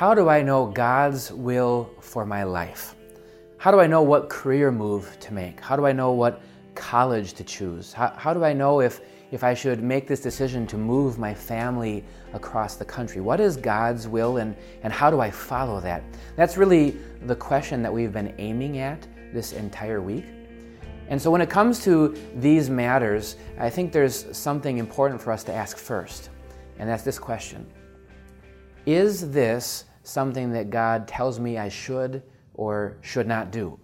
how do I know God's will for my life? How do I know what career move to make? How do I know what college to choose? How, how do I know if, if I should make this decision to move my family across the country? What is God's will and, and how do I follow that? That's really the question that we've been aiming at this entire week. And so when it comes to these matters, I think there's something important for us to ask first, and that's this question Is this something that God tells me I should or should not do?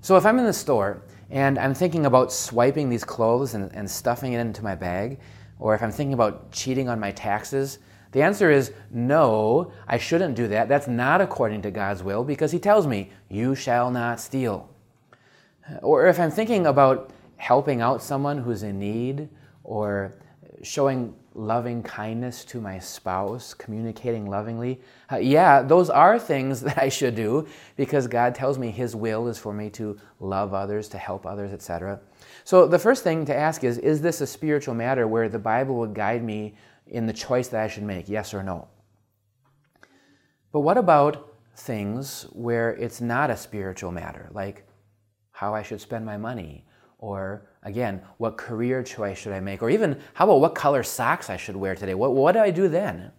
So if I'm in the store and I'm thinking about swiping these clothes and, and stuffing it into my bag, or if I'm thinking about cheating on my taxes, the answer is no, I shouldn't do that. That's not according to God's will because He tells me, you shall not steal. Or if I'm thinking about helping out someone who's in need or showing loving kindness to my spouse, communicating lovingly. Uh, yeah, those are things that I should do because God tells me His will is for me to love others, to help others, etc. So the first thing to ask is Is this a spiritual matter where the Bible would guide me in the choice that I should make, yes or no? But what about things where it's not a spiritual matter, like how I should spend my money? Or again, what career choice should I make? Or even, how about what color socks I should wear today? What, what do I do then?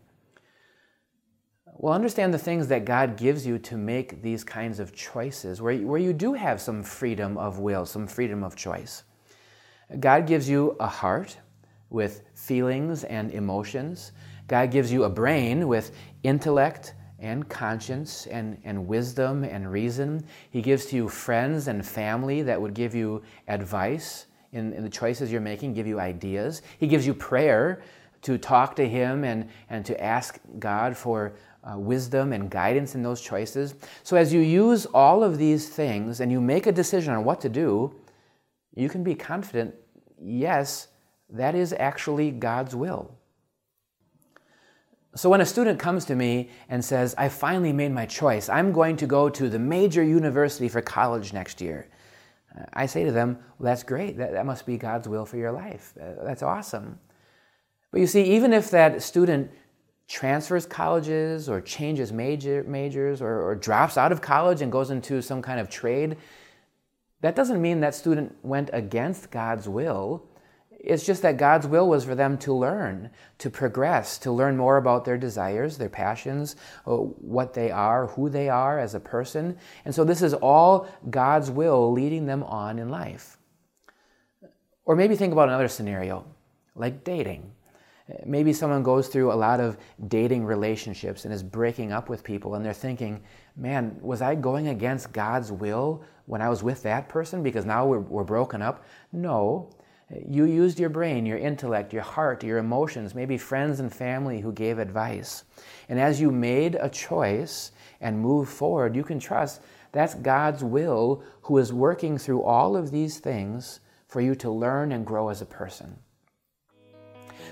Well, understand the things that God gives you to make these kinds of choices, where where you do have some freedom of will, some freedom of choice. God gives you a heart with feelings and emotions. God gives you a brain with intellect and conscience and, and wisdom and reason. He gives to you friends and family that would give you advice in, in the choices you're making, give you ideas. He gives you prayer to talk to Him and, and to ask God for uh, wisdom and guidance in those choices. So, as you use all of these things and you make a decision on what to do, you can be confident yes, that is actually God's will. So when a student comes to me and says, I finally made my choice, I'm going to go to the major university for college next year, uh, I say to them, well, that's great. That, that must be God's will for your life. Uh, that's awesome. But you see, even if that student transfers colleges or changes major, majors or, or drops out of college and goes into some kind of trade, that doesn't mean that student went against God's will. It's just that God's will was for them to learn, to progress, to learn more about their desires, their passions, uh, what they are, who they are as a person. And so this is all God's will leading them on in life. Or maybe think about another scenario, like dating. Maybe someone goes through a lot of dating relationships and is breaking up with people, and they're thinking, man, was I going against God's will when I was with that person because now we're, we're broken up? No. You used your brain, your intellect, your heart, your emotions, maybe friends and family who gave advice. And as you made a choice and move forward, you can trust that's God's will who is working through all of these things for you to learn and grow as a person.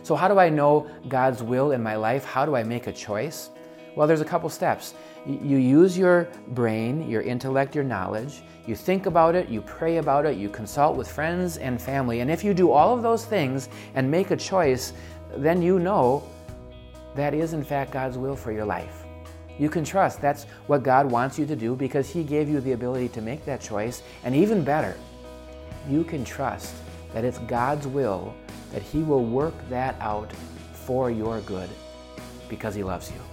So, how do I know God's will in my life? How do I make a choice? Well, there's a couple steps. You use your brain, your intellect, your knowledge. You think about it, you pray about it, you consult with friends and family. And if you do all of those things and make a choice, then you know that is, in fact, God's will for your life. You can trust that's what God wants you to do because He gave you the ability to make that choice. And even better, you can trust that it's God's will that He will work that out for your good because He loves you.